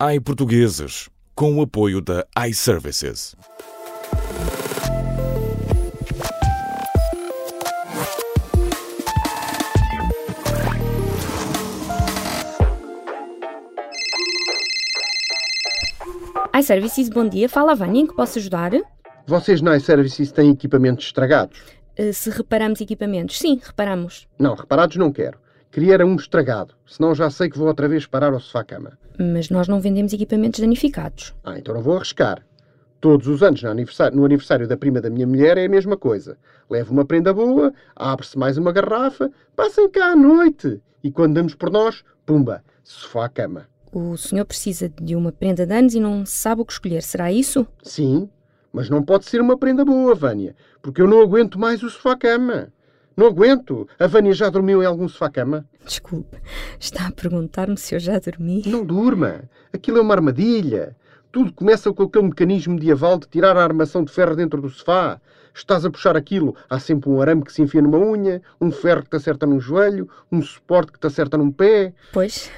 iPortugueses, com o apoio da iServices. iServices, bom dia. Fala Vânia, em que posso ajudar? Vocês na iServices têm equipamentos estragados? Uh, se reparamos equipamentos? Sim, reparamos. Não, reparados não quero. Queria era um estragado, senão já sei que vou outra vez parar ao sofá-cama. Mas nós não vendemos equipamentos danificados. Ah, então não vou arriscar. Todos os anos, no aniversário, no aniversário da prima da minha mulher, é a mesma coisa. Levo uma prenda boa, abre-se mais uma garrafa, passem cá à noite. E quando damos por nós, pumba, sofá-cama. O senhor precisa de uma prenda de anos e não sabe o que escolher, será isso? Sim, mas não pode ser uma prenda boa, Vânia, porque eu não aguento mais o sofá-cama. Não aguento. A Vânia já dormiu em algum sofá-cama? Desculpe, está a perguntar-me se eu já dormi? Não durma. Aquilo é uma armadilha. Tudo começa com aquele mecanismo medieval de tirar a armação de ferro dentro do sofá. Estás a puxar aquilo, há sempre um arame que se enfia numa unha, um ferro que te acerta num joelho, um suporte que te acerta num pé. Pois,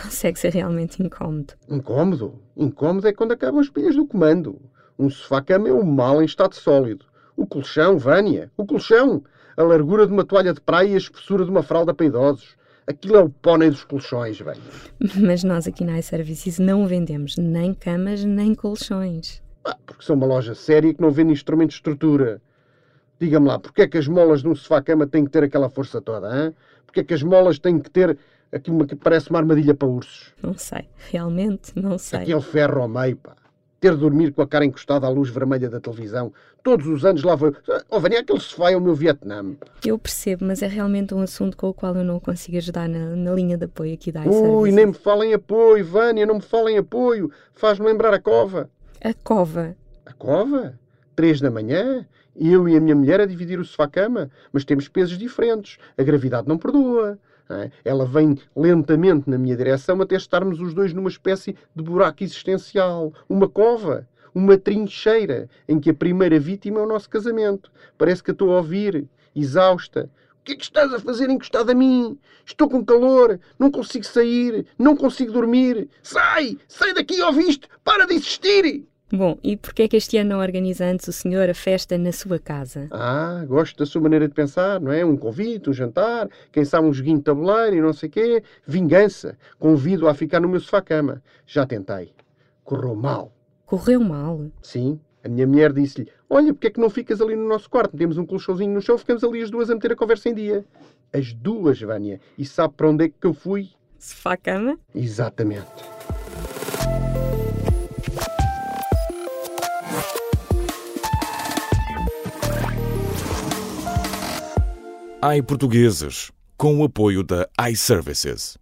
consegue ser realmente incómodo. Incómodo? Incómodo é quando acabam as pilhas do comando. Um sofá-cama é um mal em estado sólido. O colchão, Vânia, o colchão. A largura de uma toalha de praia e a espessura de uma fralda para idosos. Aquilo é o pônei dos colchões, Vânia. Mas nós aqui na iServices não vendemos nem camas nem colchões. Ah, porque sou uma loja séria que não vende instrumentos de estrutura. Diga-me lá, porquê é que as molas de um sofá-cama têm que ter aquela força toda? Hein? Porquê é que as molas têm que ter aquilo que parece uma armadilha para ursos? Não sei, realmente não sei. Aquele ferro ao meio, pá ter de dormir com a cara encostada à luz vermelha da televisão. Todos os anos lá vou. Oh, Vânia, aquele sofá é o meu Vietnã. Eu percebo, mas é realmente um assunto com o qual eu não consigo ajudar na, na linha de apoio aqui da Ui, nem me falem em apoio, Vânia, não me falem em apoio. Faz-me lembrar a cova. A cova? A cova? Três da manhã? Eu e a minha mulher a dividir o sofá-cama, mas temos pesos diferentes. A gravidade não perdoa. É? Ela vem lentamente na minha direção até estarmos os dois numa espécie de buraco existencial, uma cova, uma trincheira, em que a primeira vítima é o nosso casamento. Parece que a estou a ouvir, exausta. O que é que estás a fazer encostado a mim? Estou com calor, não consigo sair, não consigo dormir. Sai! Sai daqui, ouviste? Para de insistir! Bom, e porquê é que este ano não organiza antes o senhor a festa na sua casa? Ah, gosto da sua maneira de pensar, não é? Um convite, um jantar, quem sabe um joguinho de tabuleiro e não sei quê. Vingança. Convido-a a ficar no meu sofá-cama. Já tentei. Correu mal. Correu mal? Sim. A minha mulher disse-lhe: Olha, porque é que não ficas ali no nosso quarto? Temos um colchãozinho no chão, ficamos ali as duas a meter a conversa em dia. As duas, Vânia. E sabe para onde é que eu fui? Sofá-cama? Exatamente. iPortugueses, com o apoio da iServices.